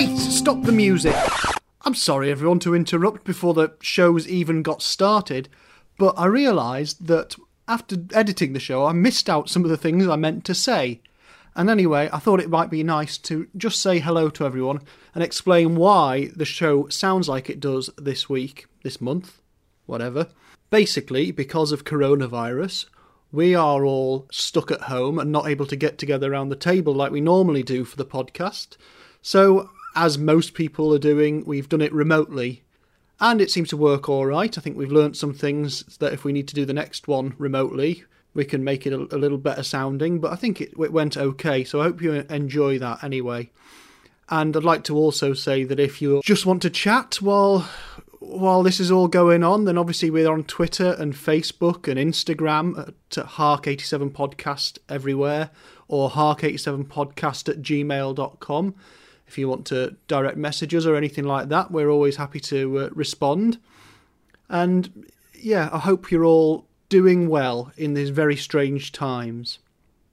Stop the music! I'm sorry, everyone, to interrupt before the show's even got started, but I realised that after editing the show, I missed out some of the things I meant to say. And anyway, I thought it might be nice to just say hello to everyone and explain why the show sounds like it does this week, this month, whatever. Basically, because of coronavirus, we are all stuck at home and not able to get together around the table like we normally do for the podcast. So, as most people are doing, we've done it remotely. And it seems to work all right. I think we've learnt some things that if we need to do the next one remotely, we can make it a, a little better sounding. But I think it, it went okay. So I hope you enjoy that anyway. And I'd like to also say that if you just want to chat while while this is all going on, then obviously we're on Twitter and Facebook and Instagram at Hark87 Podcast everywhere or Hark87Podcast at gmail.com. If you want to direct messages or anything like that, we're always happy to uh, respond. And yeah, I hope you're all doing well in these very strange times.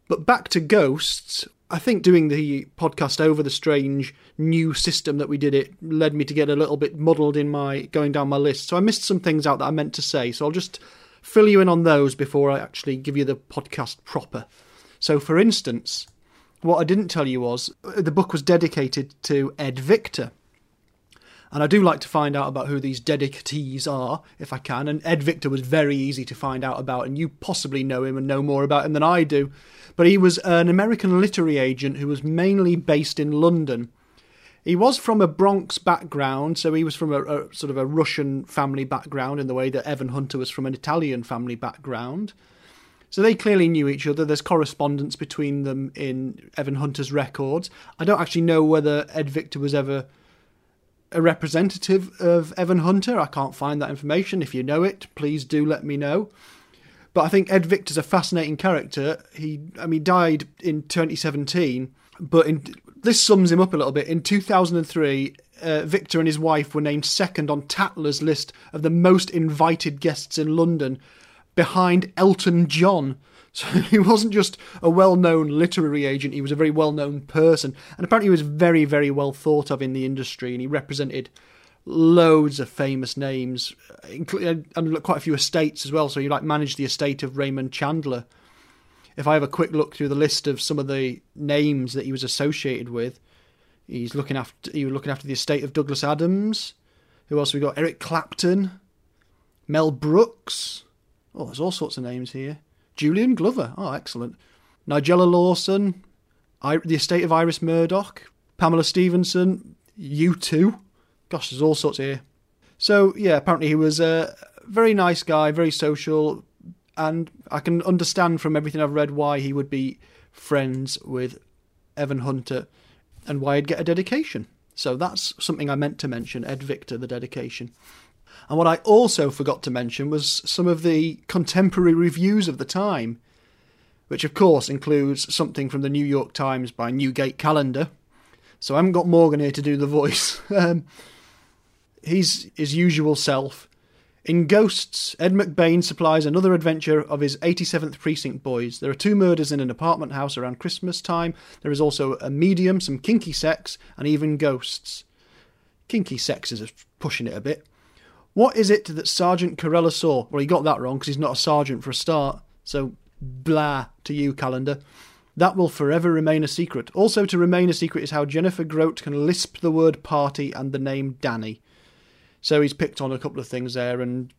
But back to ghosts, I think doing the podcast over the strange new system that we did it led me to get a little bit muddled in my going down my list. So I missed some things out that I meant to say. So I'll just fill you in on those before I actually give you the podcast proper. So for instance, what I didn't tell you was uh, the book was dedicated to Ed Victor. And I do like to find out about who these dedicatees are, if I can. And Ed Victor was very easy to find out about, and you possibly know him and know more about him than I do. But he was an American literary agent who was mainly based in London. He was from a Bronx background, so he was from a, a sort of a Russian family background in the way that Evan Hunter was from an Italian family background. So they clearly knew each other. There's correspondence between them in Evan Hunter's records. I don't actually know whether Ed Victor was ever a representative of Evan Hunter. I can't find that information. If you know it, please do let me know. But I think Ed Victor's a fascinating character. He, I mean, died in 2017, but in, this sums him up a little bit. In 2003, uh, Victor and his wife were named second on Tatler's list of the most invited guests in London, behind Elton John. So he wasn't just a well known literary agent, he was a very well known person. And apparently, he was very, very well thought of in the industry, and he represented loads of famous names, including and quite a few estates as well. So he like managed the estate of Raymond Chandler. If I have a quick look through the list of some of the names that he was associated with, he's looking after he was looking after the estate of Douglas Adams. Who else we got? Eric Clapton, Mel Brooks. Oh, there's all sorts of names here. Julian Glover. Oh, excellent. Nigella Lawson, I, the estate of Iris Murdoch, Pamela Stephenson, U2. Gosh, there's all sorts here. So, yeah, apparently he was a very nice guy, very social, and I can understand from everything I've read why he would be friends with Evan Hunter and why he'd get a dedication. So that's something I meant to mention Ed Victor, the dedication. And what I also forgot to mention was some of the contemporary reviews of the time, which of course includes something from the New York Times by Newgate Calendar. So I haven't got Morgan here to do the voice. Um, he's his usual self. In Ghosts, Ed McBain supplies another adventure of his 87th Precinct boys. There are two murders in an apartment house around Christmas time. There is also a medium, some kinky sex, and even ghosts. Kinky sex is pushing it a bit. What is it that Sergeant Carella saw? Well, he got that wrong because he's not a sergeant for a start. So, blah to you, calendar. That will forever remain a secret. Also, to remain a secret is how Jennifer Grote can lisp the word party and the name Danny. So he's picked on a couple of things there and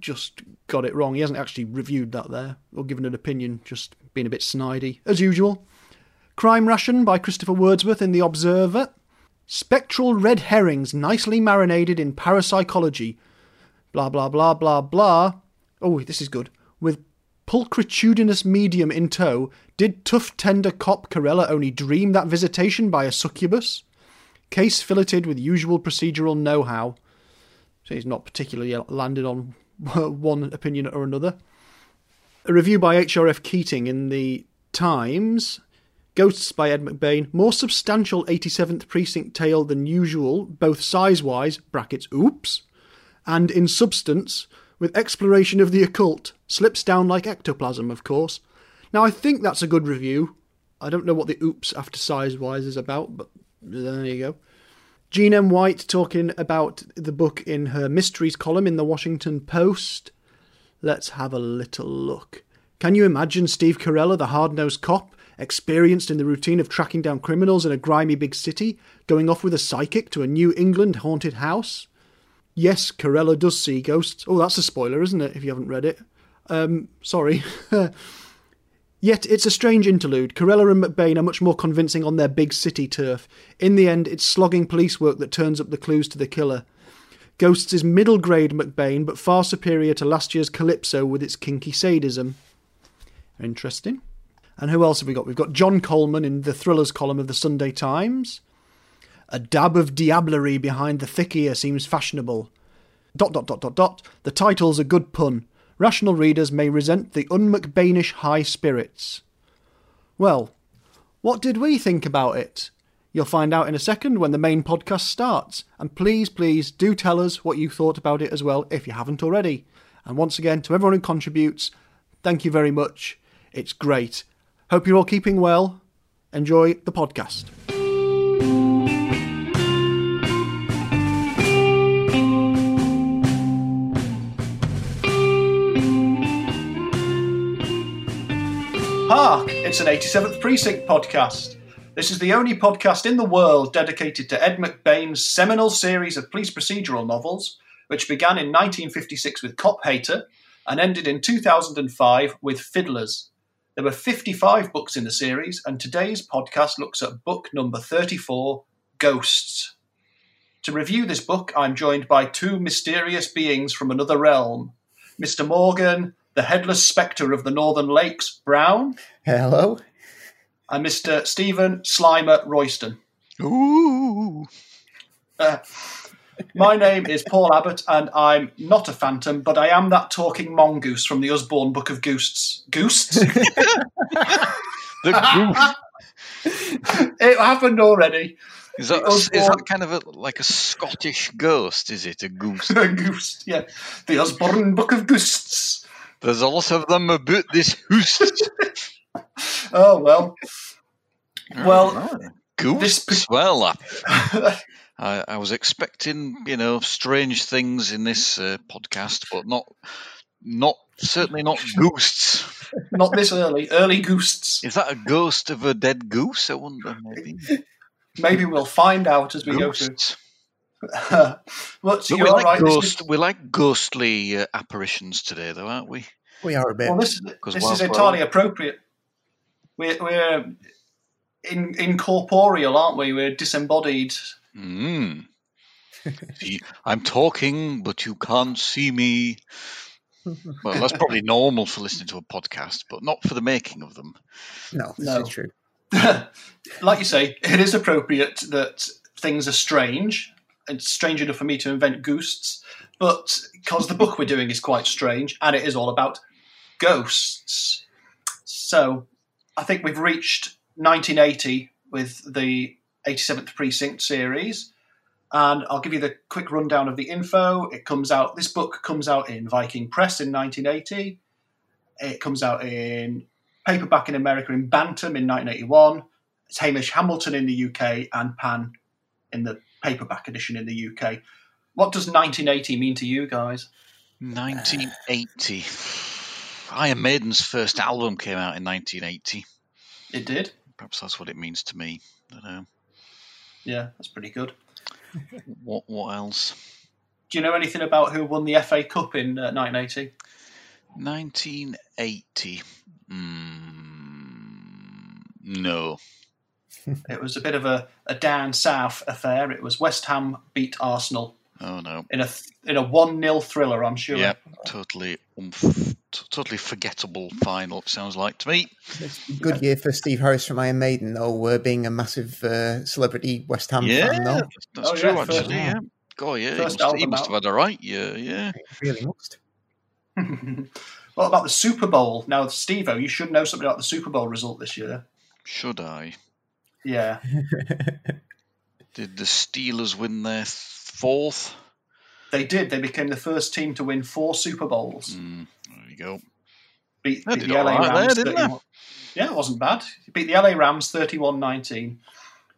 just got it wrong. He hasn't actually reviewed that there or given an opinion, just being a bit snidey, as usual. Crime Ration by Christopher Wordsworth in The Observer. Spectral red herrings nicely marinated in parapsychology blah, blah, blah, blah, blah. Oh, this is good. With pulchritudinous medium in tow, did tough tender cop Carella only dream that visitation by a succubus? Case filleted with usual procedural know how. So he's not particularly landed on one opinion or another. A review by HRF Keating in the Times. Ghosts by Ed McBain. More substantial 87th Precinct tale than usual, both size wise, brackets, oops, and in substance, with exploration of the occult, slips down like ectoplasm, of course. Now, I think that's a good review. I don't know what the oops after size wise is about, but there you go. Jean M. White talking about the book in her mysteries column in the Washington Post. Let's have a little look. Can you imagine Steve Carella, the hard nosed cop, experienced in the routine of tracking down criminals in a grimy big city, going off with a psychic to a New England haunted house? Yes, Carella does see ghosts. Oh, that's a spoiler, isn't it, if you haven't read it? Um, sorry. Yet it's a strange interlude. Carella and McBain are much more convincing on their big city turf. In the end, it's slogging police work that turns up the clues to the killer. Ghosts is middle grade McBain, but far superior to last year's Calypso with its kinky sadism. Interesting. And who else have we got? We've got John Coleman in the thrillers column of the Sunday Times. A dab of diablerie behind the thick ear seems fashionable. Dot dot dot dot dot. The title's a good pun. Rational readers may resent the unMcBainish high spirits. Well, what did we think about it? You'll find out in a second when the main podcast starts. And please, please do tell us what you thought about it as well if you haven't already. And once again, to everyone who contributes, thank you very much. It's great. Hope you're all keeping well. Enjoy the podcast. Hark! It's an 87th Precinct podcast. This is the only podcast in the world dedicated to Ed McBain's seminal series of police procedural novels, which began in 1956 with Cop Hater and ended in 2005 with Fiddlers. There were 55 books in the series, and today's podcast looks at book number 34 Ghosts. To review this book, I'm joined by two mysterious beings from another realm Mr. Morgan the headless spectre of the Northern Lakes, Brown. Hello. And Mr. Stephen Slimer Royston. Ooh. Uh, my name is Paul Abbott, and I'm not a phantom, but I am that talking mongoose from the Usborne Book of Ghosts. Ghosts? the goof. it happened already. Is that, a, is that kind of a, like a Scottish ghost? Is it a goose? a goose, yeah. The Usborne Book of Ghosts. There's a lot of them about this house. oh well. Well, goose. This... Well, I, I, I, was expecting you know strange things in this uh, podcast, but not not certainly not ghosts. not this early. Early ghosts. Is that a ghost of a dead goose? I wonder. Maybe. Maybe we'll find out as we ghosts. go through. well, so we, like right, ghost, we like ghostly uh, apparitions today, though, aren't we? We are a bit. Well, this, this is entirely appropriate. We're, we're in, incorporeal, aren't we? We're disembodied. Mm. see, I'm talking, but you can't see me. Well, that's probably normal for listening to a podcast, but not for the making of them. No, no. true. like you say, it is appropriate that things are strange it's strange enough for me to invent ghosts, but because the book we're doing is quite strange and it is all about ghosts. So I think we've reached 1980 with the 87th Precinct series. And I'll give you the quick rundown of the info. It comes out, this book comes out in Viking Press in 1980. It comes out in paperback in America in Bantam in 1981. It's Hamish Hamilton in the UK and Pan in the paperback edition in the UK. What does 1980 mean to you guys? 1980. Iron Maiden's first album came out in 1980. It did. Perhaps that's what it means to me. I don't know. Yeah, that's pretty good. what What else? Do you know anything about who won the FA Cup in uh, 1980? 1980. Mm, no it was a bit of a, a down south affair. It was West Ham beat Arsenal. Oh no! In a in a one 0 thriller, I'm sure. Yeah, totally, t- totally forgettable final. It sounds like to me. It's a good year for Steve Harris from Iron Maiden, though, uh, being a massive uh, celebrity West Ham yeah, fan. Though. that's oh, true. Yeah, actually, first, yeah. God, yeah, he must, he must have had a right year. Yeah, he really must. what about the Super Bowl? Now, Steve, you should know something about the Super Bowl result this year. Should I? Yeah. did the Steelers win their fourth? They did. They became the first team to win four Super Bowls. Mm, there you go. Beat, beat the LA Rams. There, yeah, it wasn't bad. Beat the LA Rams 31 19.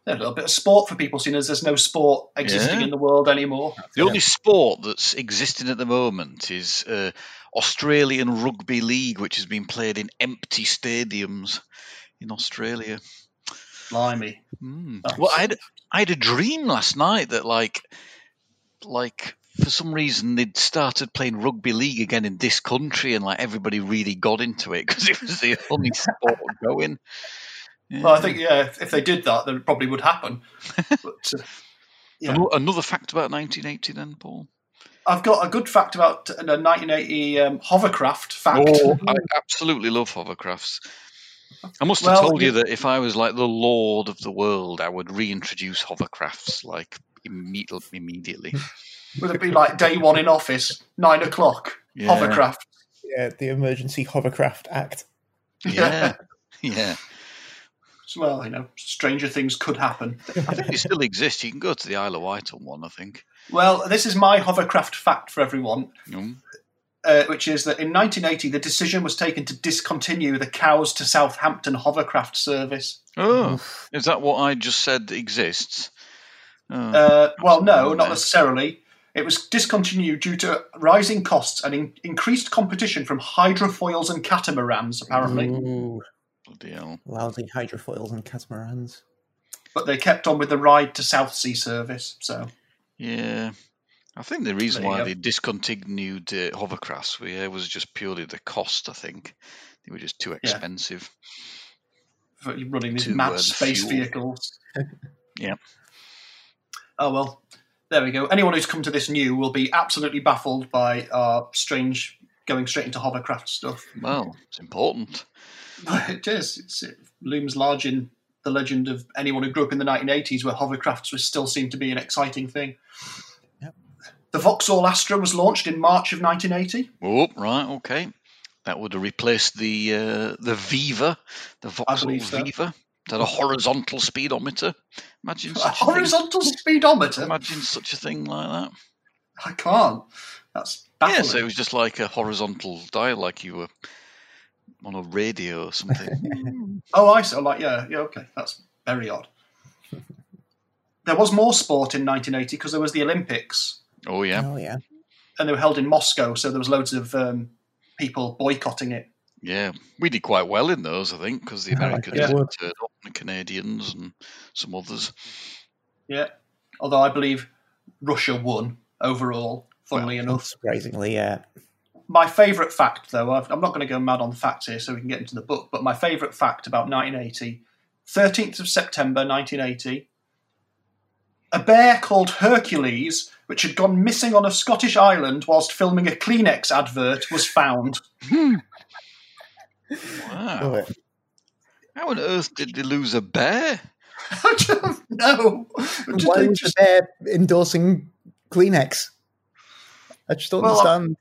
a little bit of sport for people, seeing as there's no sport existing Yeah. in the world anymore. The only sport that's existing at the moment is uh, Australian Rugby League, which has been played in empty stadiums in Australia. Blimey. Mm. Well, I had, I had a dream last night that like, like for some reason they'd started playing rugby league again in this country, and like everybody really got into it because it was the only sport going. Well, I think yeah, if, if they did that, then it probably would happen. But uh, yeah. Ano- Another fact about 1980, then, Paul. I've got a good fact about a 1980 um, hovercraft fact. Oh, I absolutely love hovercrafts. I must have Well, told you you- that if I was like the lord of the world, I would reintroduce hovercrafts like immediately. immediately. Would it be like day one in office, nine o'clock, Yeah. hovercraft? Yeah, the Emergency Hovercraft Act. Yeah, yeah. Well, you know, stranger things could happen. I think they still exist. You can go to the Isle of Wight on one. I think. Well, this is my hovercraft fact for everyone, Mm. Uh, which is that in 1980 the decision was taken to discontinue the Cowes to Southampton hovercraft service. Oh, is that what I just said exists? Oh, Uh, well, no, Yeah. not necessarily. It was discontinued due to rising costs and in- increased competition from hydrofoils and catamarans, apparently. Ooh, bloody hell. lousy hydrofoils and catamarans. But they kept on with the Ryde to Southsea service. So Yeah. I think the reason why they discontinued uh, hovercrafts were- yeah, was just purely the cost. I think they were just too expensive. for running these mad uh, space fuel. vehicles. Yeah. Oh well, there we go. Anyone who's come to this new will be absolutely baffled by our strange going straight into hovercraft stuff. Well, it's important. it is. It's, it looms large in the legend of anyone who grew up in the 1980s, where hovercrafts still seemed to be an exciting thing. Yep. The Vauxhall Astra was launched in March of 1980. Oh, right, okay. That would have replaced the uh, the Viva, the Vauxhall so. Viva. It had a horizontal speedometer. Imagine A such a, thing. horizontal speedometer. Imagine such a thing like that. I can't. That's baffling. Yeah, so it was just like a horizontal dial, like you were on a radio or something. Oh, I see. Like, yeah, yeah, okay. That's very odd. there was more sport in 1980 because there was the Olympics, oh yeah, Oh yeah. and they were held in Moscow, so there was loads of um, people boycotting it. yeah. We did quite well in those, I think, because the I Americans think had we would. turned up, and the Canadians, and some others. Yeah. Although I believe Russia won overall, funnily enough. Surprisingly, yeah. My favourite fact, though, I've, I'm not going to go mad on the facts here so we can get into the book, but my favourite fact about 1980 13th of September 1980, a bear called Hercules, which had gone missing on a Scottish island whilst filming a Kleenex advert, was found. Wow. Oh. How on earth did they lose a bear? I don't know. Did Why they was just- the bear endorsing Kleenex? I just don't Well, understand.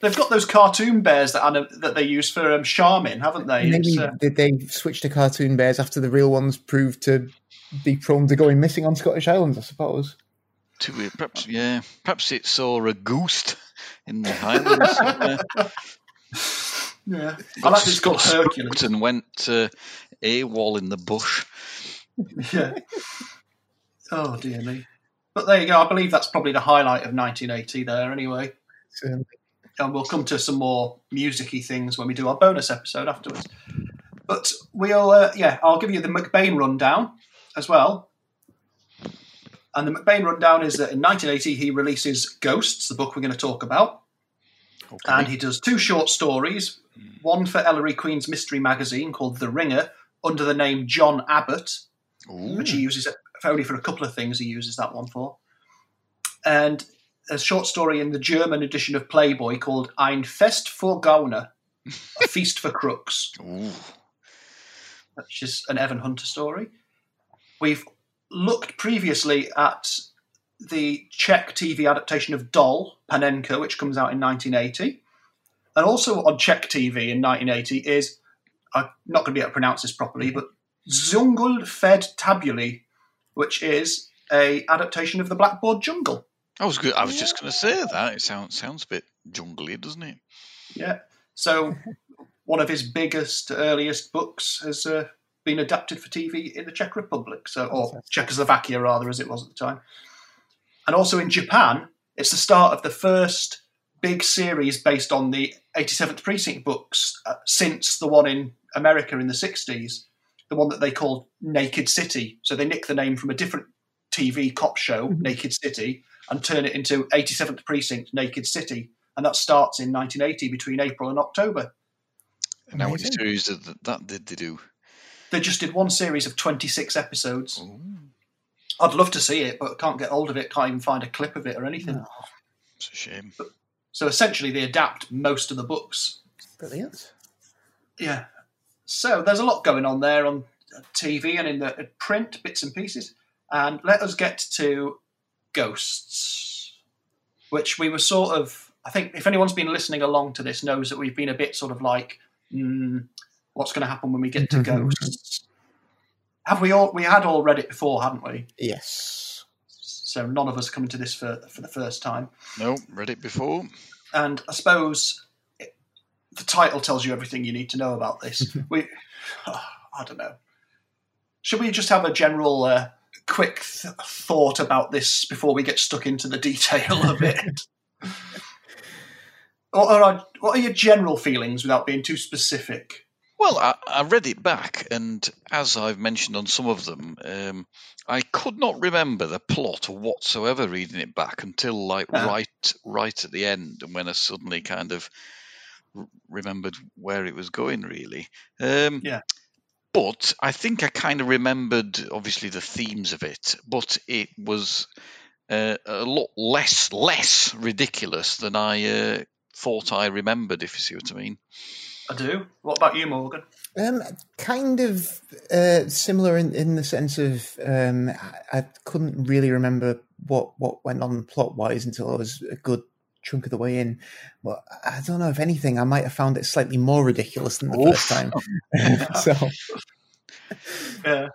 They've got those cartoon bears that anim- that they use for um, Charmin, haven't they? Maybe uh, did they switch to cartoon bears after the real ones proved to be prone to going missing on Scottish islands? I suppose. To it, perhaps, yeah. Perhaps it saw a ghost in the Highlands. uh, yeah. I got like it's called spooked Hercules. and went uh, AWOL in the bush. Yeah. Oh dear me. But there you go. I believe that's probably the highlight of 1980 there. Anyway, Certainly. and we'll come to some more musicy things when we do our bonus episode afterwards. But we'll, uh, yeah, I'll give you the McBain rundown as well. And the McBain rundown is that in 1980 he releases Ghosts, the book we're going to talk about, Okay. and he does two short stories. One for Ellery Queen's mystery magazine called The Ringer, under the name John Abbott, Ooh. which he uses only for a couple of things. He uses that one for, and a short story in the German edition of Playboy called Ein Fest für Gauner, a feast for crooks, Ooh. which is an Evan Hunter story. We've looked previously at the Czech TV adaptation of Doll, Panenka, which comes out in 1980. And also on Czech TV in 1980 is, I'm not going to be able to pronounce this properly, but Zungul Fed Tabuli, which is a adaptation of the Blackboard Jungle. I was good. I was just going to say that. It sounds sounds a bit jungly, doesn't it? Yeah. So one of his biggest, earliest books has uh, been adapted for TV in the Czech Republic, so or Czechoslovakia rather, as it was at the time. And also in Japan, it's the start of the first big series based on the 87th Precinct books uh, since the one in America in the 60s, the one that they called Naked City. So they nick the name from a different TV cop show, Naked City, and turn it into 87th Precinct Naked City. And that starts in 1980 between April and October. And how many Amazing. series did that, that did they do? They just did one series of 26 episodes. Ooh, I'd love to see it, but can't get hold of it, can't even find a clip of it or anything. No. it's a shame. So essentially, they adapt most of the books. Brilliant. Yeah. So there's a lot going on there on TV and in the print bits and pieces. And let us get to Ghosts, which we were sort of. I think if anyone's been listening along to this knows that we've been a bit sort of like, mm, what's going to happen when we get to Ghosts? Have we all? We had all read it before, hadn't we? Yes. So none of us coming to this for for the first time. No, read it before. and I suppose it, the title tells you everything you need to know about this. we, I don't know. Should we just have a general, uh, quick th- thought about this before we get stuck into the detail of it? what, are, what are your general feelings without being too specific? Well, I, I read it back, and as I've mentioned on some of them, um, I could not remember the plot whatsoever reading it back until like Ah. right, right at the end, and when I suddenly kind of remembered where it was going. Really, um, Yeah. But I think I kind of remembered, obviously, the themes of it, but it was uh, a lot less less ridiculous than I uh, thought I remembered. If you see what I mean. I do. What about you, Morgan? Um, kind of uh, similar in, in the sense of um, I, I couldn't really remember what, what went on plot wise until I was a good chunk of the way in. But I don't know if anything, I might have found it slightly more ridiculous than the Oof. first time. so Yeah.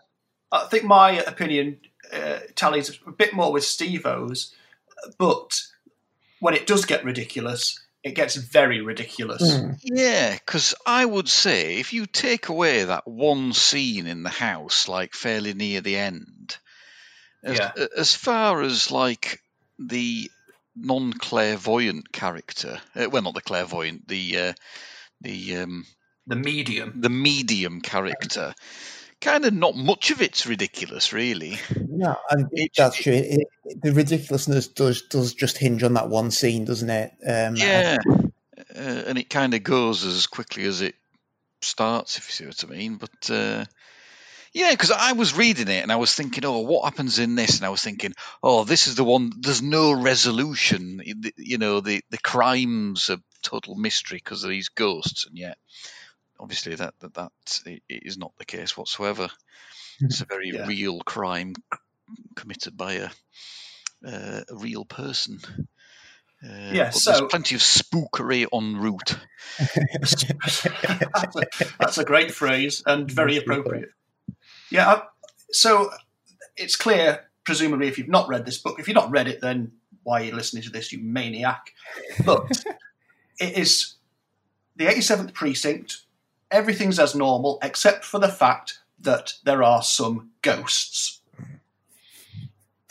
I think my opinion uh, tallies a bit more with Steve-O's, but when it does get ridiculous, it gets very ridiculous. mm, Yeah, because I would say if you take away that one scene in the house, like fairly near the end, as, Yeah. as far as like the non-clairvoyant character, uh, well, not the clairvoyant, the uh, the um, The medium. the medium character, kind of not much of it's ridiculous, really. no, that's true. It, it- the ridiculousness does does just hinge on that one scene, doesn't it? Um, Yeah, uh, and it kind of goes as quickly as it starts, if you see what I mean. But uh, yeah, because I was reading it and I was thinking, oh, what happens in this? And I was thinking, oh, this is the one. There's no resolution. You know, the the crimes are total mystery because of these ghosts, and yet, obviously, that that that i- not the case whatsoever. It's a very Yeah. real crime c- committed by a uh, a real person. Uh, Yeah, so- there's plenty of spookery en route. that's, a, that's a great phrase and very appropriate. Yeah, I, so it's clear, presumably, if you've not read this book, if you've not read it, then why are you listening to this, you maniac? But it is the 87th precinct. Everything's as normal, except for the fact that there are some ghosts.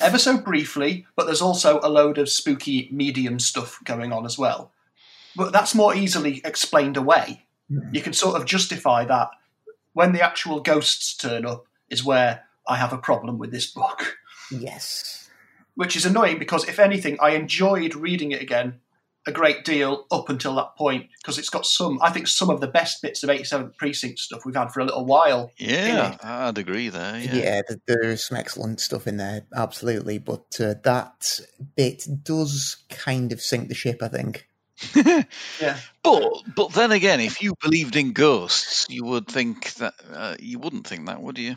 Ever so briefly, but there's also a load of spooky medium stuff going on as well. But that's more easily explained away. Hmm. You can sort of justify that when the actual ghosts turn up, is where I have a problem with this book yes. which is annoying because if anything, I enjoyed reading it again a great deal up until that point because it's got some, I think, some of the best bits of 87th Precinct stuff we've had for a little while. Yeah, I'd agree there. Yeah, Yeah. th- there's some excellent stuff in there, absolutely. But uh, that bit does kind of sink the ship, I think. Yeah, But but then again, if you believed in ghosts, you would think that uh, you wouldn't think that, would you?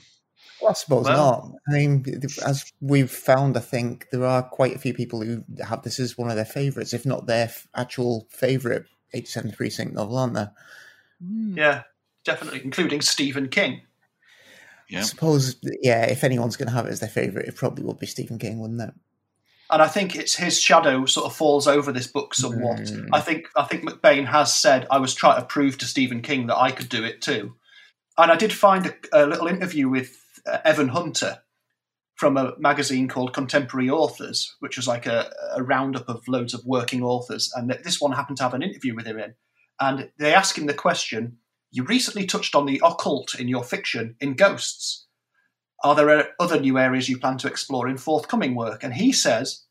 Well, I suppose Well- not. I mean, as we've found, I think there are quite a few people who have this as one of their favourites, if not their f- actual favourite 87th Precinct novel, aren't there? yeah, definitely, including Stephen King. Yeah. I suppose, yeah, if anyone's going to have it as their favourite, it probably would be Stephen King, wouldn't it? And I think it's his shadow sort of falls over this book somewhat. Mm. I think I think McBain has said I was trying to prove to Stephen King that I could do it too. and I did find a, a little interview with uh, Evan Hunter from a magazine called Contemporary Authors, which was like a, a roundup of loads of working authors. And this one happened to have an interview with him in. And they ask him the question You recently touched on the occult in your fiction in Ghosts. Are there other new areas you plan to explore in forthcoming work? And he says,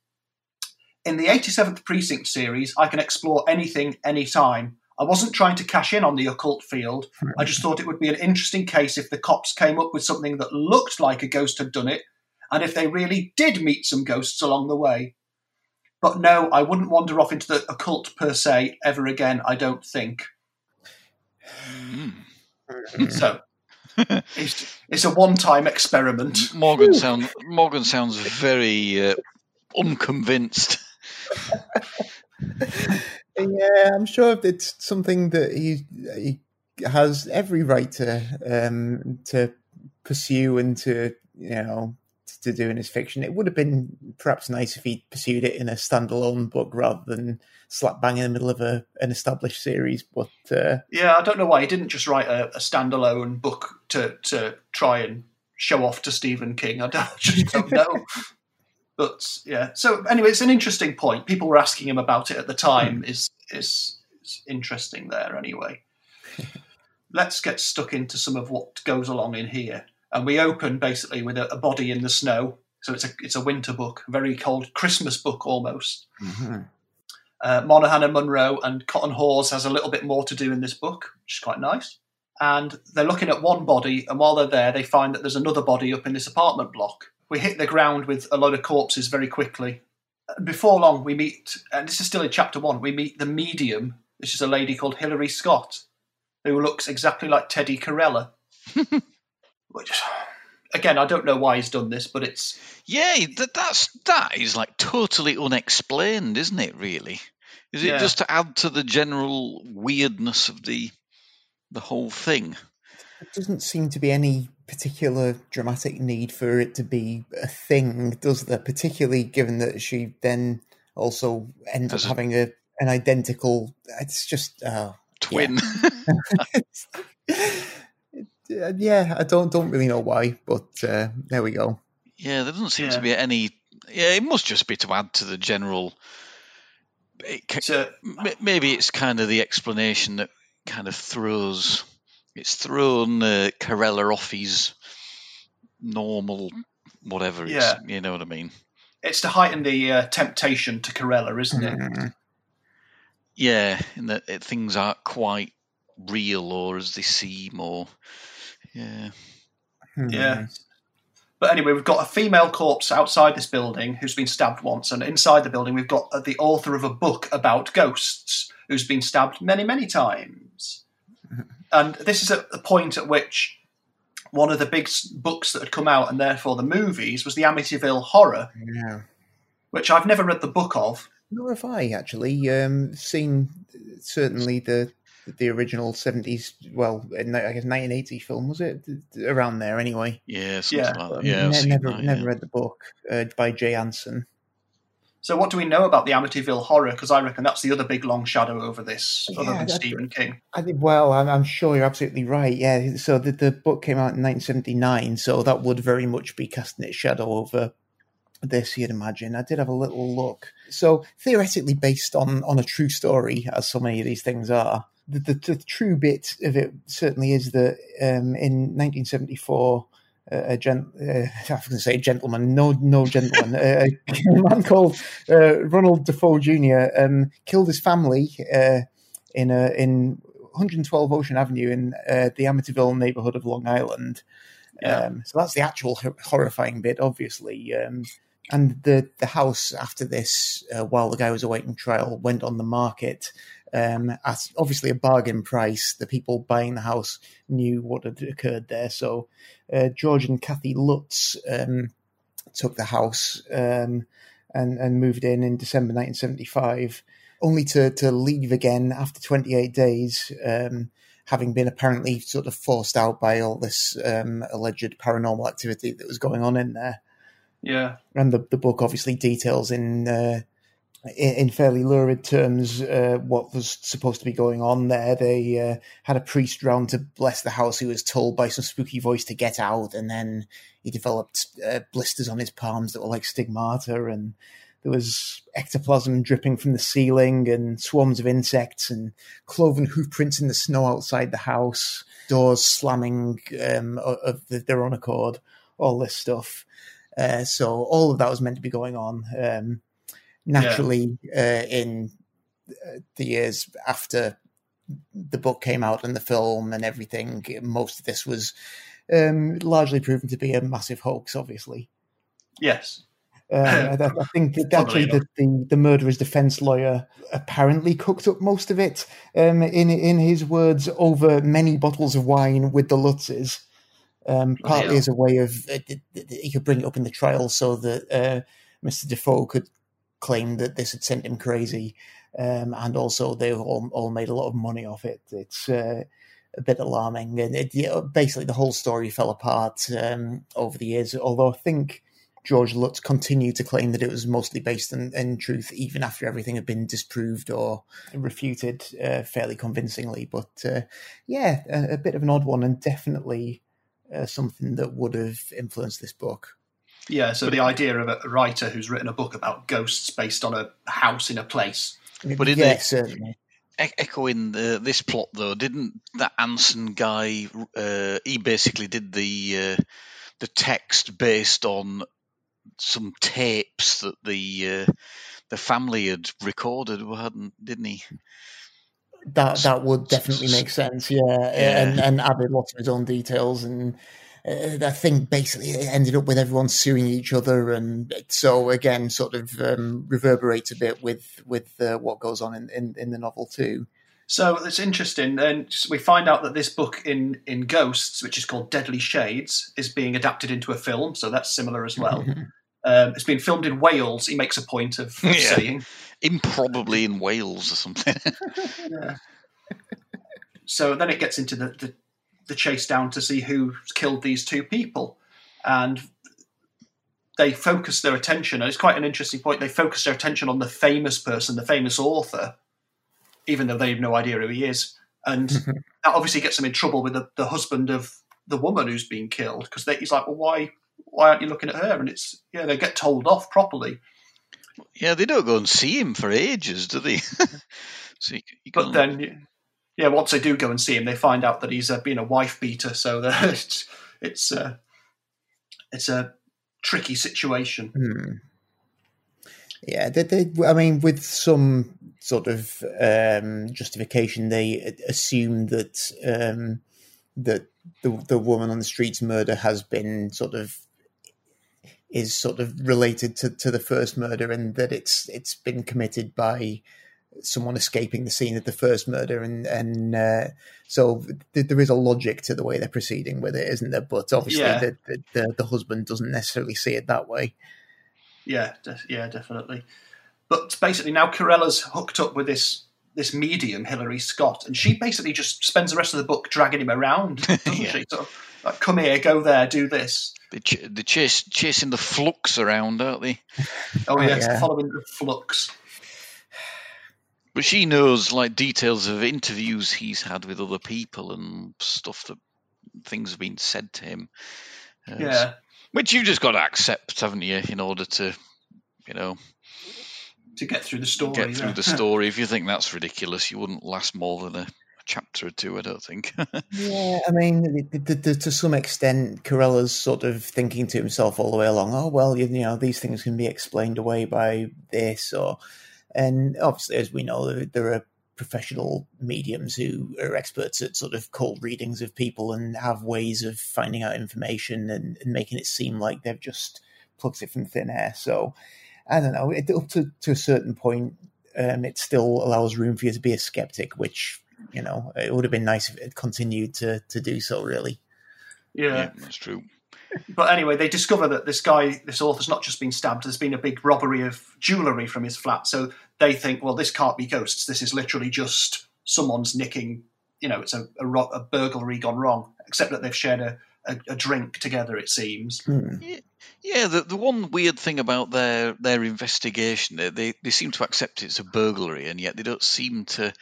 In the 87th Precinct series, I can explore anything, anytime. I wasn't trying to cash in on the occult field. I just thought it would be an interesting case if the cops came up with something that looked like a ghost had done it and if they really did meet some ghosts along the way. But no, I wouldn't wander off into the occult per se ever again, I don't think. Mm. so it's, it's a one time experiment. Morgan, sound, Morgan sounds very uh, unconvinced. yeah, I'm sure it's something that he, he has every right to um, to pursue and to you know to do in his fiction. It would have been perhaps nice if he pursued it in a standalone book rather than slap bang in the middle of a, an established series. But uh, yeah, I don't know why he didn't just write a, a standalone book to to try and show off to Stephen King. I, don't, I just don't know. But yeah, so anyway, it's an interesting point. People were asking him about it at the time. Mm. Is is interesting there anyway. Let's get stuck into some of what goes along in here and we open basically with a, a, body in the snow. So it's a it's a winter book, a very cold Christmas book almost. Mm-hmm. Uh, Monaghan and Munro and Cotton Hawes has a little bit more to do in this book, which is quite nice. And they're looking at one body, and while they're there, they find that there's another body up in this apartment block. We hit the ground with a load of corpses very quickly. Before long, we meet, and this is still in chapter one, we meet the medium. This is a lady called Hilary Scott, who looks exactly like Teddy Carella. Which, again, I don't know why he's done this, but it's yeah, that, that's that is like totally unexplained, isn't it? Really, is it yeah. just to add to the general weirdness of the the whole thing? There doesn't seem to be any particular dramatic need for it to be a thing, does there? Particularly given that she then also ends As up a... having a an identical. It's just uh, twin. Yeah. yeah, I don't don't really know why, but uh, there we go. Yeah, there doesn't seem yeah. to be any. Yeah, it must just be to add to the general. It, so, maybe it's kind of the explanation that kind of throws. It's thrown uh, Carella off his normal whatever. Yeah, you know what I mean. It's to heighten the uh, temptation to Carella, isn't it? Mm. Yeah, in that things aren't quite real or as they seem, or yeah. Hmm. Yeah. But anyway, we've got a female corpse outside this building who's been stabbed once, and inside the building, we've got the author of a book about ghosts who's been stabbed many, many times. And this is at the point at which one of the big books that had come out, and therefore the movies, was the Amityville Horror. Yeah. Which I've never read the book of. Nor have I actually. Um, seen certainly the the original 70s, well, I guess 1980 film, was it? Around there anyway. Yeah, yeah. Like yeah ne- never, that, never yeah. read the book uh, by Jay Anson. So, what do we know about the Amityville horror? Because I reckon that's the other big long shadow over this, yeah, other than Stephen King. I think, well, I'm, I'm, sure you're absolutely right. Yeah. So, the, the book came out in 1979, so that would very much be casting its shadow over this, you'd imagine. I did have a little look. So, theoretically, based on, on a true story, as so many of these things are, the, the, the, true bit of it certainly is that um, in 1974, uh, a gent, uh, I was going to say gentleman, no, no gentleman, uh, a man called uh, Ronald DeFeo Jr. Um, killed his family uh, in a, in 112 Ocean Avenue in uh, the Amityville neighborhood of Long Island. Yeah. Um, so that's the actual horrifying bit, obviously. Um, and the the house after this, while the guy was awaiting trial, went on the market um, at obviously a bargain price. The people buying the house knew what had occurred there. So uh, George and Kathy Lutz um, took the house um, and, and moved in in December 1975, only to, to leave again after 28 days. Um, having been apparently sort of forced out by all this um, alleged paranormal activity that was going on in there. Yeah. And the, the book obviously details in uh, in, fairly lurid terms uh, what was supposed to be going on there. They uh, had a priest round to bless the house who was told by some spooky voice to get out, and then he developed uh, blisters on his palms that were like stigmata, and there was ectoplasm dripping from the ceiling, and swarms of insects, and cloven hoof prints in the snow outside the house, doors slamming um, of their own accord, all this stuff. Uh, so all of that was meant to be going on. Um, naturally yeah. uh, in uh, the years after the book came out and the film and everything, most of this was um, largely proven to be a massive hoax, obviously. Yes. Um, I, I, think actually the, the, the, murderer's defense lawyer apparently cooked up most of it, um, in in his words, over many bottles of wine with the Lutzes. Um, partly as a way of uh, he could bring it up in the trial so that uh, Mr. DeFeo could claimed that this had sent him crazy, um, and also they've all, all, made a lot of money off it. It's uh, a bit alarming, and it, you know, basically the whole story fell apart um, over the years. Although I think George Lutz continued to claim that it was mostly based in, in truth, even after everything had been disproved or refuted uh, fairly convincingly. But uh, yeah, a, a, bit of an odd one, and definitely uh, something that would have influenced this book. Yeah, so the idea of a writer who's written a book about ghosts based on a house in a place. But in yeah, certainly. Echoing the, this plot, though, didn't that Anson guy? Uh, he basically did the uh, the text based on some tapes that the uh, the family had recorded, hadn't didn't he? That that would definitely make sense, yeah. yeah. And, and added lots of his own details and uh, I think basically it ended up with everyone suing each other, and so again, sort of um, reverberates a bit with with uh, what goes on in, in, in the novel too. So it's interesting, and we find out that this book in in Ghosts, which is called Deadly Shades, is being adapted into a film. So that's similar as well. um, it's been filmed in Wales. He makes a point of yeah. saying, improbably in Wales or something. yeah. So then it gets into the, the the chase down to see who killed these two people. And they focus their attention, and it's quite an interesting point. They focus their attention on the famous person, the famous author, even though they have no idea who he is. And mm-hmm. that obviously gets them in trouble with the, the husband of the woman who's been killed because he's like, well, why, why aren't you looking at her? And it's yeah, they get told off properly. Yeah, they don't go and see him for ages, do they? so you, you but then yeah, once they do go and see him, they find out that he's uh, been a wife beater. So it's it's uh, it's a tricky situation. Hmm. Yeah, they, they, I mean, with some sort of um, justification, they assume that um, that the the woman on the street's murder has been sort of is sort of related to, to the first murder, and that it's it's been committed by someone escaping the scene of the first murder, and and uh, so th- there is a logic to the way they're proceeding with it, isn't there? But obviously, yeah. the, the, the husband doesn't necessarily see it that way. Yeah, de- yeah, definitely. But basically, now Carella's hooked up with this this medium, Hilary Scott, and she basically just spends the rest of the book dragging him around, doesn't yeah. she? Sort of like, come here, go there, do this. They ch- they're chase- chasing the flux around, aren't they? oh, yes, yeah. following the flux. But she knows like details of interviews he's had with other people and stuff that things have been said to him. Uh, yeah. Which you've just got to accept, haven't you, in order to, you know, to get through the story. Get through yeah. the story. if you think that's ridiculous, you wouldn't last more than a chapter or two, I don't think. yeah, I mean, the, the, the, to some extent, Carella's sort of thinking to himself all the way along, oh, well, you, you, know, these things can be explained away by this, or and obviously, as we know, there are professional mediums who are experts at sort of cold readings of people and have ways of finding out information and, and making it seem like they've just plucked it from thin air. So I don't know. It, up to, to a certain point, um, it still allows room for you to be a skeptic, which you know it would have been nice if it continued to to do so. Really. Yeah, yeah that's true but anyway, they discover that this guy, this author's not just been stabbed, there's been a big robbery of jewellery from his flat. So they think, well, this can't be ghosts. This is literally just someone's nicking, you know, it's a, a, a burglary gone wrong, except that they've shared a, a, a, drink together, it seems. Mm. Yeah, the the one weird thing about their their investigation, they, they they seem to accept it's a burglary, and yet they don't seem to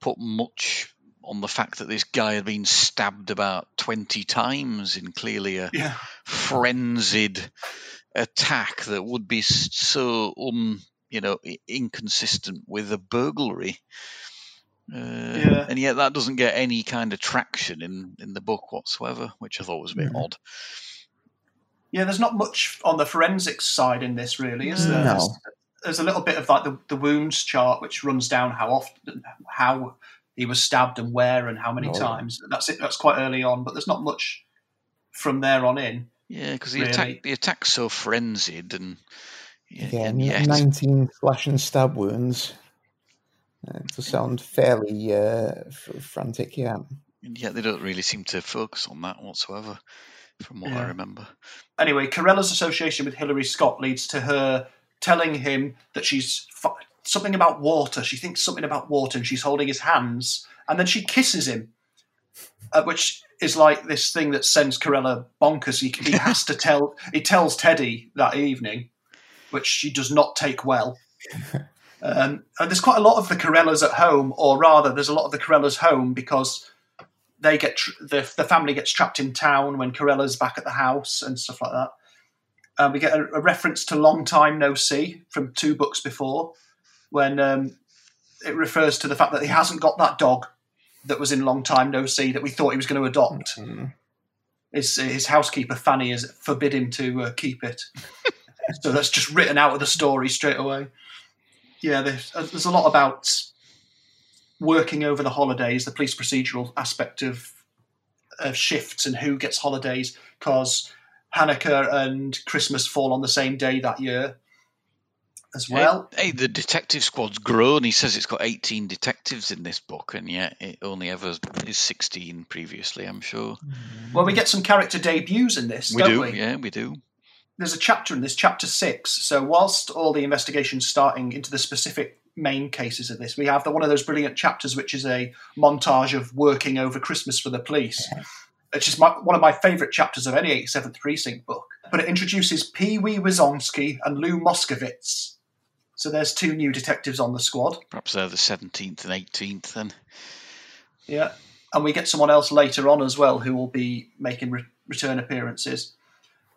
put much on the fact that this guy had been stabbed about twenty times in clearly a Yeah. frenzied attack that would be so un you know inconsistent with a burglary. Uh, Yeah. And yet that doesn't get any kind of traction in, in the book whatsoever, which I thought was a bit Mhm. odd. Yeah, there's not much on the forensics side in this, really, is there? No. There's, there's a little bit of like the, the wounds chart, which runs down how often, how he was stabbed and where and how many Oh, times. That's it. That's quite early on, but there's not much from there on in. Yeah, because the Really? attack the attack's so frenzied and yeah, Yeah, and yet 19 slash and stab wounds. Uh, it does sound fairly uh, f- frantic, yeah. and yet they don't really seem to focus on that whatsoever, from what I remember. Anyway, Carella's association with Hilary Scott leads to her telling him that she's f- something about water. She thinks something about water, and she's holding his hands, and then she kisses him, uh, which is like this thing that sends Carella bonkers. He, he has to tell. He tells Teddy that evening, which she does not take well. Um, and there's quite a lot of the Carellas at home, or rather, there's a lot of the Carellas home because they get tr- the the family gets trapped in town when Carella's back at the house and stuff like that. Um, we get a, a reference to "Long Time No See" from two books before, when um, it refers to the fact that he hasn't got that dog that was in "Long Time No See" that we thought he was going to adopt. Mm. His, his housekeeper Fanny has forbid him to uh, keep it, so that's just written out of the story straight away. Yeah, there's, uh, there's a lot about working over the holidays, the police procedural aspect of of shifts and who gets holidays because Hanukkah and Christmas fall on the same day that year as well. hey, hey, the detective squad's grown. He says it's got 18 detectives in this book, and yet it only ever is 16 previously, I'm sure. Mm-hmm. Well, we get some character debuts in this, We don't do, we? yeah, we do. There's a chapter in this, chapter six. So, whilst all the investigation's starting into the specific main cases of this, we have the, one of those brilliant chapters, which is a montage of working over Christmas for the police. It's just my, one of my favourite chapters of any 87th Precinct book. But it introduces Pee Wee Wizonsky and Lou Moskovitz. So, there's two new detectives on the squad. Perhaps they're the 17th and 18th then. Yeah. And we get someone else later on as well who will be making re- return appearances.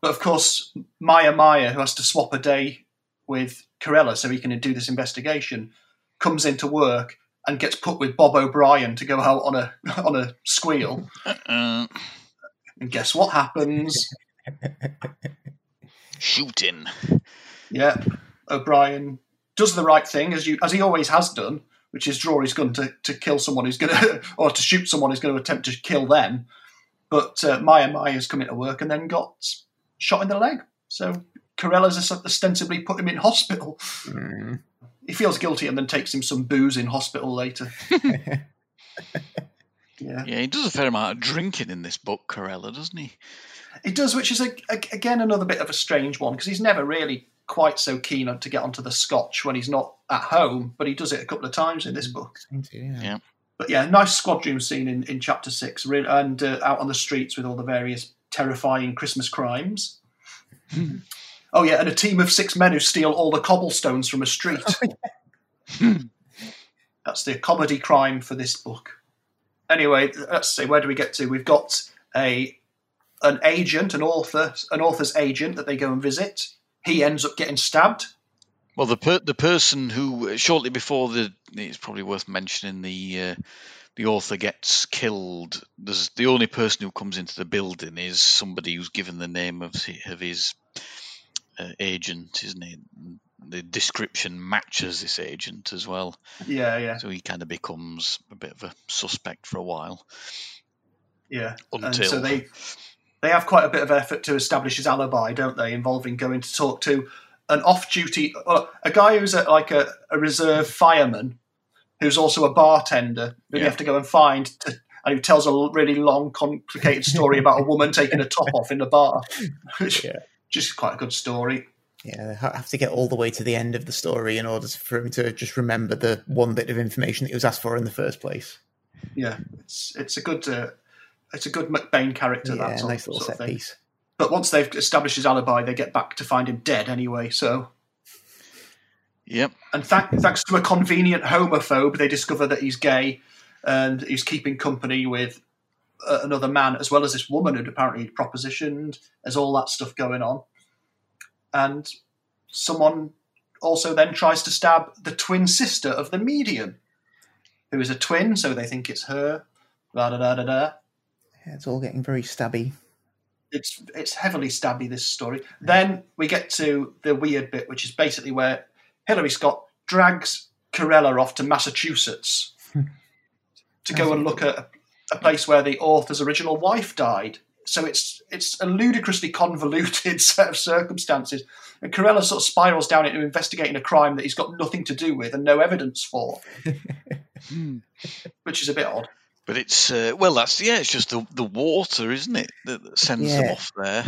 But of course, Meyer Meyer, who has to swap a day with Carella so he can do this investigation, comes into work and gets put with Bob O'Brien to go out on a on a squeal. Uh, And guess what happens? shooting. Yeah, O'Brien does the right thing as you as he always has done, which is draw his gun to, to kill someone who's going to or to shoot someone who's going to attempt to kill them. But uh, Meyer Meyer's come into work and then got shot in the leg. So Carella's ostensibly put him in hospital. Mm. He feels guilty and then takes him some booze in hospital later. yeah, Yeah, he does a fair amount of drinking in this book, Carella, doesn't he? he does, which is a, a, again another bit of a strange one because he's never really quite so keen on to get onto the scotch when he's not at home, but he does it a couple of times in this book. Yeah. Yeah. But yeah, nice squad room scene in, in chapter six, and uh, out on the streets with all the various terrifying Christmas crimes. oh yeah, and a team of six men who steal all the cobblestones from a street. That's the comedy crime for this book. Anyway, let's see. Where do we get to? We've got a an agent, an author, an author's agent that they go and visit. He ends up getting stabbed. Well, the per- the person who shortly before the it's probably worth mentioning the uh, the author gets killed. There's the only person who comes into the building is somebody who's given the name of of his uh, agent, isn't it? The description matches this agent as well, Yeah, yeah, so he kind of becomes a bit of a suspect for a while yeah. until And so they they have quite a bit of effort to establish his alibi, don't they? Involving going to talk to an off-duty, well, a guy who's a, like a, a reserve fireman, who's also a bartender, who you have to go and find, to, and who tells a really long, complicated story about a woman taking a top off in the bar, which Yeah. is quite a good story. Yeah, they have to get all the way to the end of the story in order for him to just remember the one bit of information that he was asked for in the first place. Yeah, it's it's a good uh, it's a good McBain character. yeah, that sort, nice little sort of set thing. piece. But once they've established his alibi, they get back to find him dead anyway. So, Yep. and thank, thanks to a convenient homophobe, they discover that he's gay and he's keeping company with uh, another man as well as this woman who'd apparently propositioned. There's all that stuff going on, and someone also then tries to stab the twin sister of the medium, who is a twin, so they think it's her. Da da da da da. Yeah, it's all getting very stubby. it's it's heavily stubby this story. Then we get to the weird bit, which is basically where Hilary Scott drags Carella off to Massachusetts to go and look at a, a place where the author's original wife died. So it's it's a ludicrously convoluted set of circumstances, and Carella sort of spirals down into investigating a crime that he's got nothing to do with and no evidence for, hmm. which is a bit odd. But it's uh, well, that's yeah. It's just the the water, isn't it, that, that sends them off there.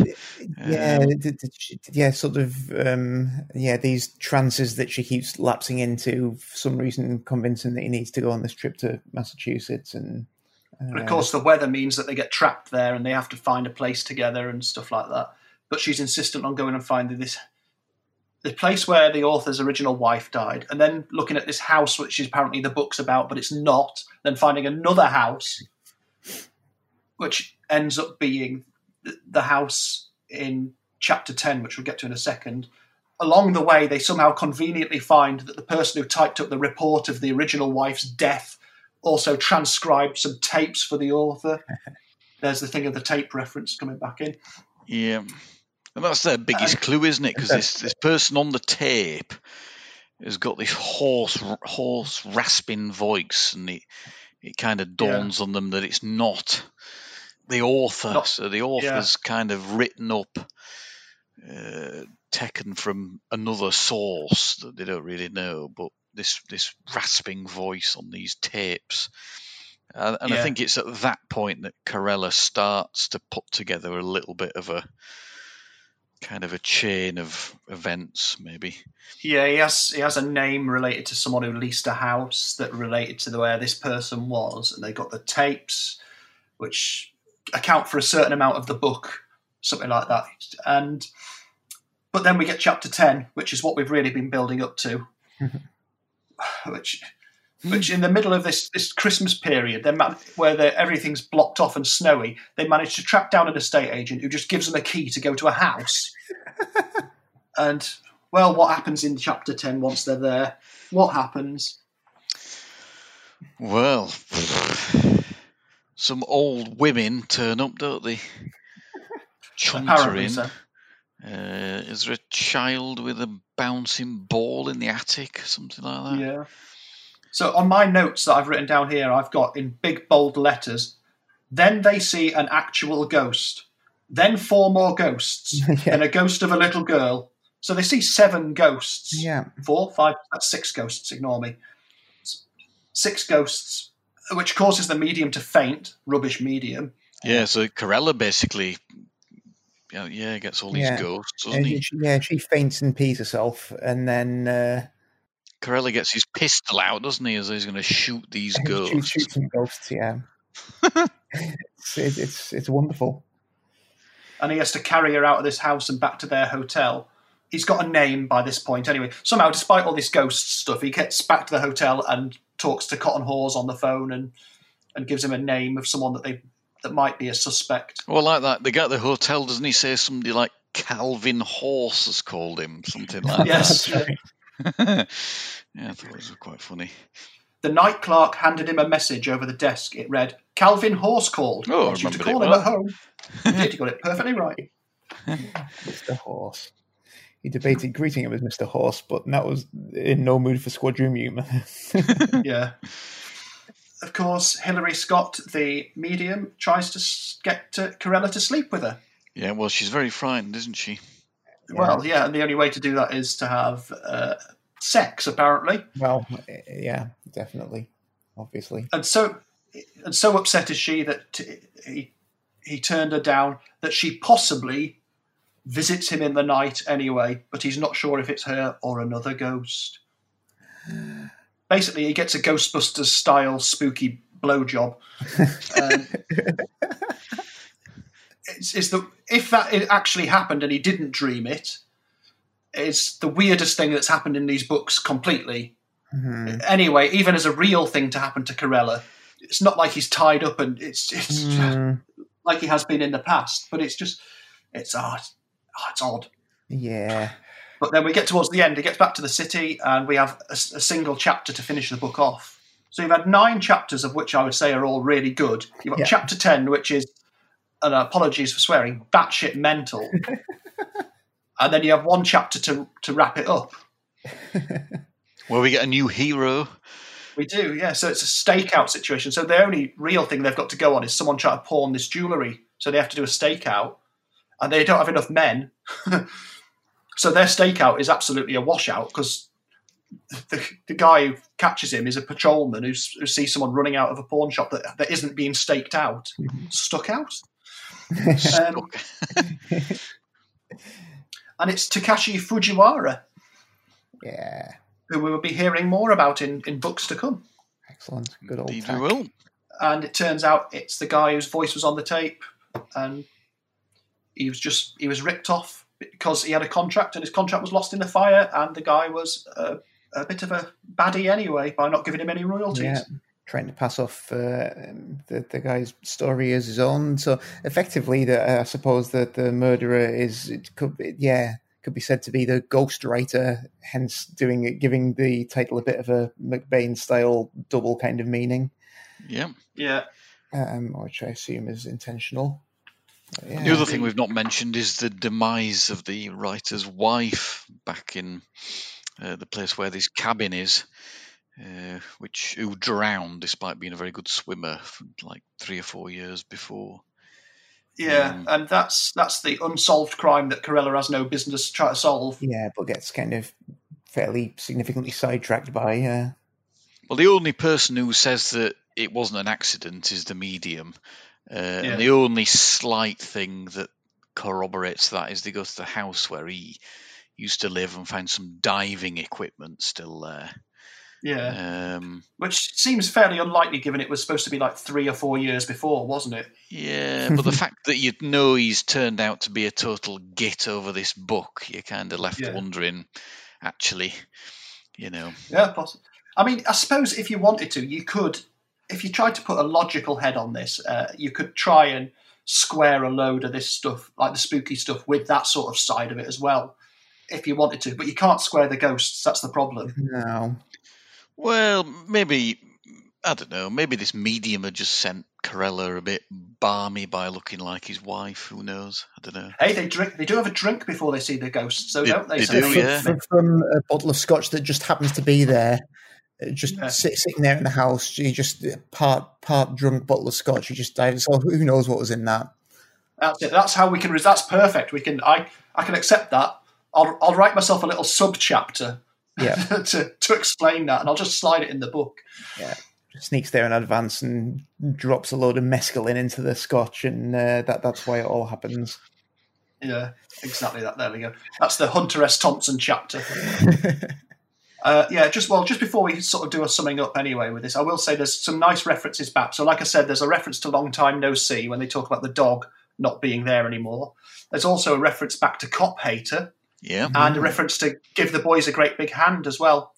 Yeah, Um, th- th- she- yeah, sort of. Um, yeah, these trances that she keeps lapsing into, for some reason, convincing that he needs to go on this trip to Massachusetts, and And of uh, course, the weather means that they get trapped there and they have to find a place together and stuff like that. But she's insistent on going and finding this the place where the author's original wife died, and then looking at this house, which is apparently the book's about, but it's not. Then finding another house, which ends up being the house in chapter ten, which we'll get to in a second. Along the way, they somehow conveniently find that the person who typed up the report of the original wife's death also transcribed some tapes for the author. There's the thing of the tape reference coming back in. Yeah, and that's their biggest clue, isn't it? Because this this person on the tape has got this hoarse, hoarse, rasping voice, and it it kind of dawns on them that it's not the author. Not- so the author's kind of written up, uh, taken from another source that they don't really know, but this this rasping voice on these tapes. And, and I think it's at that point that Carella starts to put together a little bit of a kind of a chain of events, maybe. Yeah, he has he has a name related to someone who leased a house that related to the, where this person was, and they got the tapes, which account for a certain amount of the book, something like that. And but then we get chapter ten, which is what we've really been building up to, which. Which in the middle of this, this Christmas period, they man- where the, everything's blocked off and snowy, they manage to track down an estate agent who just gives them a key to go to a house. and well, what happens in chapter 10 once they're there? What happens? Well, some old women turn up, don't they? Apparently Chuntering. so. Uh, is there a child with a bouncing ball in the attic? Something like that? Yeah. So on my notes that I've written down here, I've got in big bold letters. Then they see an actual ghost. Then four more ghosts Yeah. and a ghost of a little girl. So they see seven ghosts. yeah, Four, five, that's six ghosts. Ignore me. Six ghosts, which causes the medium to faint. Rubbish medium. Yeah, so Carella basically, yeah, yeah, gets all these Yeah. ghosts, doesn't he? she, yeah, she faints and pees herself, and then uh, Carella gets his pistol out, doesn't he, as he's going to shoot these she ghosts. shoots some ghosts. Yeah, it's, it's it's it's wonderful. and he has to carry her out of this house and back to their hotel. He's got a name by this point anyway. Somehow, despite all this ghost stuff, he gets back to the hotel and talks to Cotton Hawes on the phone and and gives him a name of someone that they that might be a suspect. Well, like that, the guy at the hotel, doesn't he say somebody like Calvin Horse has called him, something like Yes. That's right. That? yeah, I thought it was quite funny. The night clerk handed him a message over the desk. It read, "Calvin Horse called. Oh, I Wants you to call him well." at home." Did you got it perfectly right. Mr. Horse. He debated greeting him as Mr. Horse, but that was in no mood for squadroon humour. Yeah. Of course, Hilary Scott, the medium, tries to get uh, Carella to sleep with her. Yeah, well, she's very frightened, isn't she? Well, yeah, and the only way to do that is to have uh, sex, apparently. well, yeah, definitely, obviously. And so, and so upset is she that he he turned her down. That she possibly visits him in the night anyway, but he's not sure if it's her or another ghost. Basically, he gets a Ghostbusters style spooky blowjob. Um, it's, it's the if that it actually happened and he didn't dream it, it's the weirdest thing that's happened in these books completely. Mhm. Anyway, even as a real thing to happen to Carella, it's not like he's tied up and it's it's Mm, like he has been in the past. But it's just it's oh, it's, oh, it's odd. yeah. But then we get towards the end. He gets back to the city, and we have a single chapter to finish the book off. So you've had nine chapters, of which I would say are all really good. You've got Yeah. chapter ten, which is, and apologies for swearing, batshit mental. and then you have one chapter to to wrap it up. Where we get a new hero. We do, yeah. So it's a stakeout situation. So the only real thing they've got to go on is someone trying to pawn this jewellery. So they have to do a stakeout, and they don't have enough men. so their stakeout is absolutely a washout because the, the guy who catches him is a patrolman who's, who sees someone running out of a pawn shop that, that isn't being staked out, mm-hmm. stuck out. Um, and it's Takashi Fujiwara, Yeah. who we will be hearing more about in, in books to come. Excellent. Good old Indeed we will. and it turns out it's the guy whose voice was on the tape, and he was just he was ripped off because he had a contract and his contract was lost in the fire, and the guy was a, a bit of a baddie anyway by not giving him any royalties. Yeah. Trying to pass off uh, um, the the guy's story as his own. So effectively, the, I suppose that the murderer is it could be, yeah could be said to be the ghostwriter, hence doing it, giving the title a bit of a McBain style double kind of meaning, Yeah. Yeah, um, which I assume is intentional. Yeah. The other thing we've not mentioned is the demise of the writer's wife back in uh, the place where this cabin is, uh, which who drowned despite being a very good swimmer for like three or four years before. yeah, Mm. and that's that's the unsolved crime that Carella has no business trying to solve. yeah, but gets kind of fairly significantly sidetracked by uh, Well, the only person who says that it wasn't an accident is the medium, uh, Yeah. and the only slight thing that corroborates that is they go to the house where he used to live and find some diving equipment still there. Yeah, Um, which seems fairly unlikely given it was supposed to be like three or four years before, wasn't it? yeah, but the fact that you know he's turned out to be a total git over this book, you're kind of left Yeah. wondering, actually, you know, Yeah, possibly. I mean, I suppose if you wanted to, you could, if you tried to put a logical head on this, uh, you could try and square a load of this stuff, like the spooky stuff, with that sort of side of it as well, if you wanted to. But you can't square the ghosts. That's the problem. no. Well, maybe I don't know. Maybe this medium had just sent Carella a bit balmy by looking like his wife. Who knows? I don't know. Hey, they drink. They do have a drink before they see the ghost, so They- don't they? they So do, they- yeah. from, from a bottle of scotch that just happens to be there, just Yeah. sit, sitting there in the house. You just part part drunk bottle of scotch. You just dive. So who knows what was in that? That's it. That's how we can. That's perfect. We can. I. I can accept that. I'll. I'll write myself a little sub chapter. Yeah. to to explain that, and I'll just slide it in the book. Yeah. Sneaks there in advance and drops a load of mescaline into the scotch, and uh, that that's why it all happens. Yeah, exactly that. There we go. That's the Hunter S. Thompson chapter. Uh, yeah, just well, just before we sort of do a summing up anyway with this, I will say there's some nice references back. So, like I said, there's a reference to Long Time No See when they talk about the dog not being there anymore. There's also a reference back to Cop Hater Yeah. and a reference to Give the Boys a Great Big Hand as well.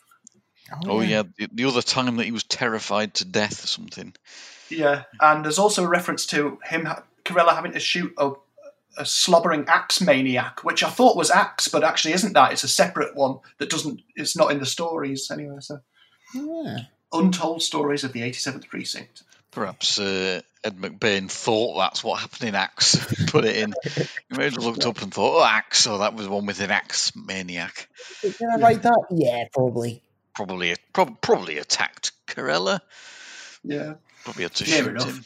Oh yeah. The, the other time that he was terrified to death or something. Yeah, and there's also a reference to him, Carella, having to shoot a, a slobbering axe maniac, which I thought was axe, but actually isn't that. It's a separate one that doesn't. It's not in the stories anyway. So, Yeah. untold stories of the 87th precinct. Perhaps uh, Ed McBain thought that's what happened in Axe. Put it in. He may have looked up and thought, "Oh, Axe! Oh, that was one with an axe maniac. Did I write that? Yeah, probably. Probably, prob- probably attacked Carella. Yeah. Probably had to Near shoot enough. him."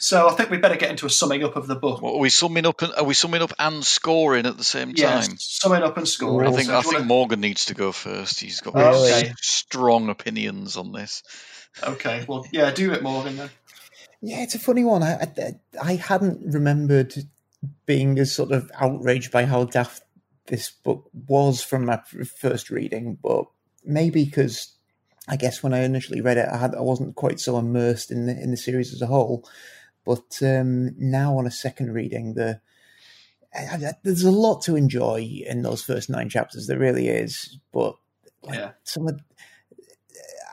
So I think we better get into a summing up of the book. What, are we summing up? And, are we summing up and scoring at the same time? Yes, summing up and scoring. I think So I think wanna- Morgan needs to go first. He's got Oh, very okay. strong opinions on this. Okay, well, yeah, do it, Morgan. Then. Yeah, it's a funny one. I, I I hadn't remembered being as sort of outraged by how daft this book was from my first reading, but maybe because I guess when I initially read it, I had I wasn't quite so immersed in the in the series as a whole. But um, now on a second reading, the I- I- there's a lot to enjoy in those first nine chapters. There really is, but like, Yeah. some of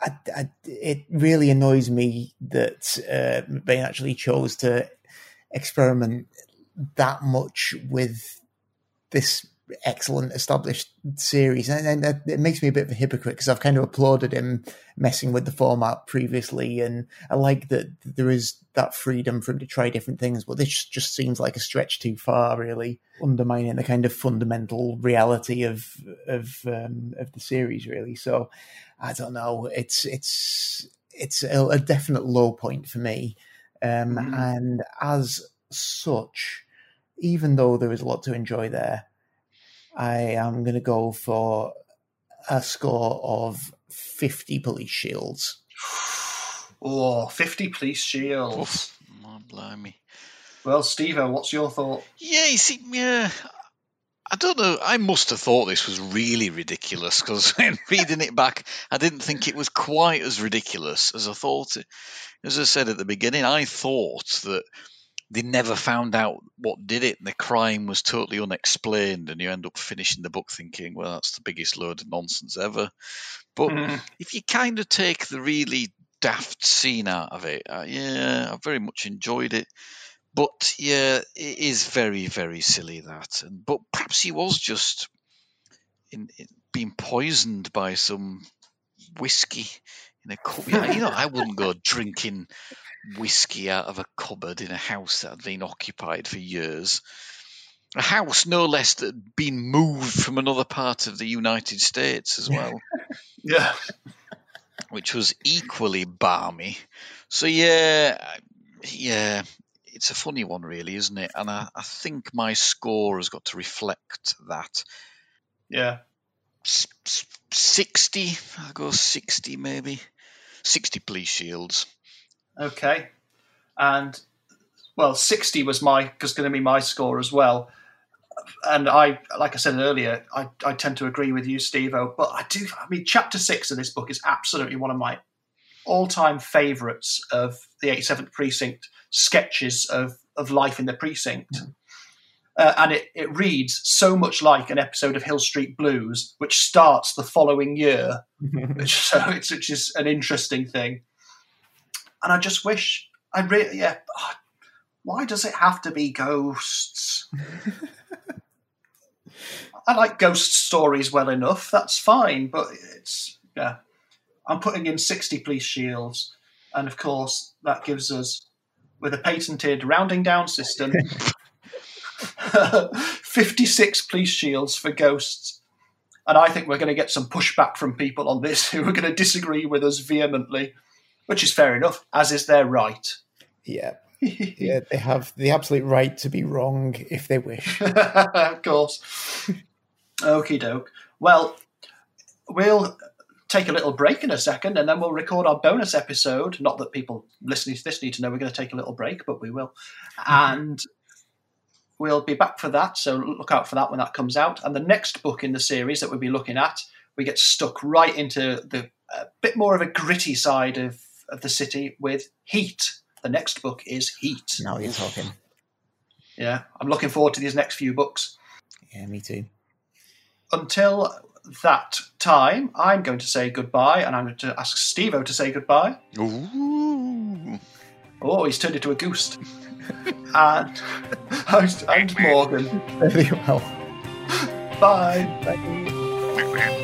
I, I, it really annoys me that uh, McBain actually chose to experiment that much with this excellent established series, and, and that- it makes me a bit of a hypocrite because I've kind of applauded him messing with the format previously, and I like that there is that freedom for him to try different things. But this just seems like a stretch too far, really undermining the kind of fundamental reality of of um, of the series, really. So I don't know. It's it's it's a, a definite low point for me, um, Mhm. and as such, even though there is a lot to enjoy there, I am going to go for a score of fifty police shields. Oh, 50 police shields. Oof, oh, blimey. Well, Steve, what's your thought? Yeah, you see, yeah. I don't know. I must have thought this was really ridiculous because when reading it back, I didn't think it was quite as ridiculous as I thought. It. As I said at the beginning, I thought that they never found out what did it, and the crime was totally unexplained, and you end up finishing the book thinking, "Well, that's the biggest load of nonsense ever." But Mm. if you kind of take the really daft scene out of it, uh, yeah, I very much enjoyed it. But yeah, it is very, very silly that. And but perhaps he was just in, in being poisoned by some whiskey in a cup. Yeah, you know, I wouldn't go drinking whiskey out of a cupboard in a house that had been occupied for years. A house, no less, that had been moved from another part of the United States as well Yeah. which was equally balmy. So yeah, yeah, it's a funny one, really, isn't it? And I, I think my score has got to reflect that. Yeah. S- s- Sixty, I'll go sixty, maybe sixty police shields. Okay. And, well, 60 was my, was going to be my score as well. And I, like I said earlier, I, I tend to agree with you, Steve but I do, I mean, chapter six of this book is absolutely one of my all time favourites of the 87th Precinct sketches of, of life in the precinct. Hmm. Uh, and it, it reads so much like an episode of Hill Street Blues, which starts the following year which, so it's which is an interesting thing. And I just wish I really yeah. ah, Why does it have to be ghosts? I like ghost stories well enough. That's fine, but it's yeah. I'm putting in sixty police shields, and of course that gives us with a patented rounding down system. 56 police shields for ghosts and I think we're going to get some pushback from people on this who are going to disagree with us vehemently, which is fair enough, as is their right. yeah, yeah, they have the absolute right to be wrong if they wish. of course. Okie doke. Well, we'll take a little break in a second and then we'll record our bonus episode. Not that people listening to this need to know we're going to take a little break, but we will. And we'll be back for that. So look out for that when that comes out. And the next book in the series that we'll be looking at, we get stuck right into the a bit more of a gritty side of, of the city with Heat. The next book is Heat. now you're talking. Yeah, I'm looking forward to these next few books. Yeah, me too. until that time, I'm going to say goodbye, and I'm going to ask Stevo to say goodbye. Ooh. Oh, he's turned into a goose. and I'm, I'm Morgan. Very well. Bye. Bye.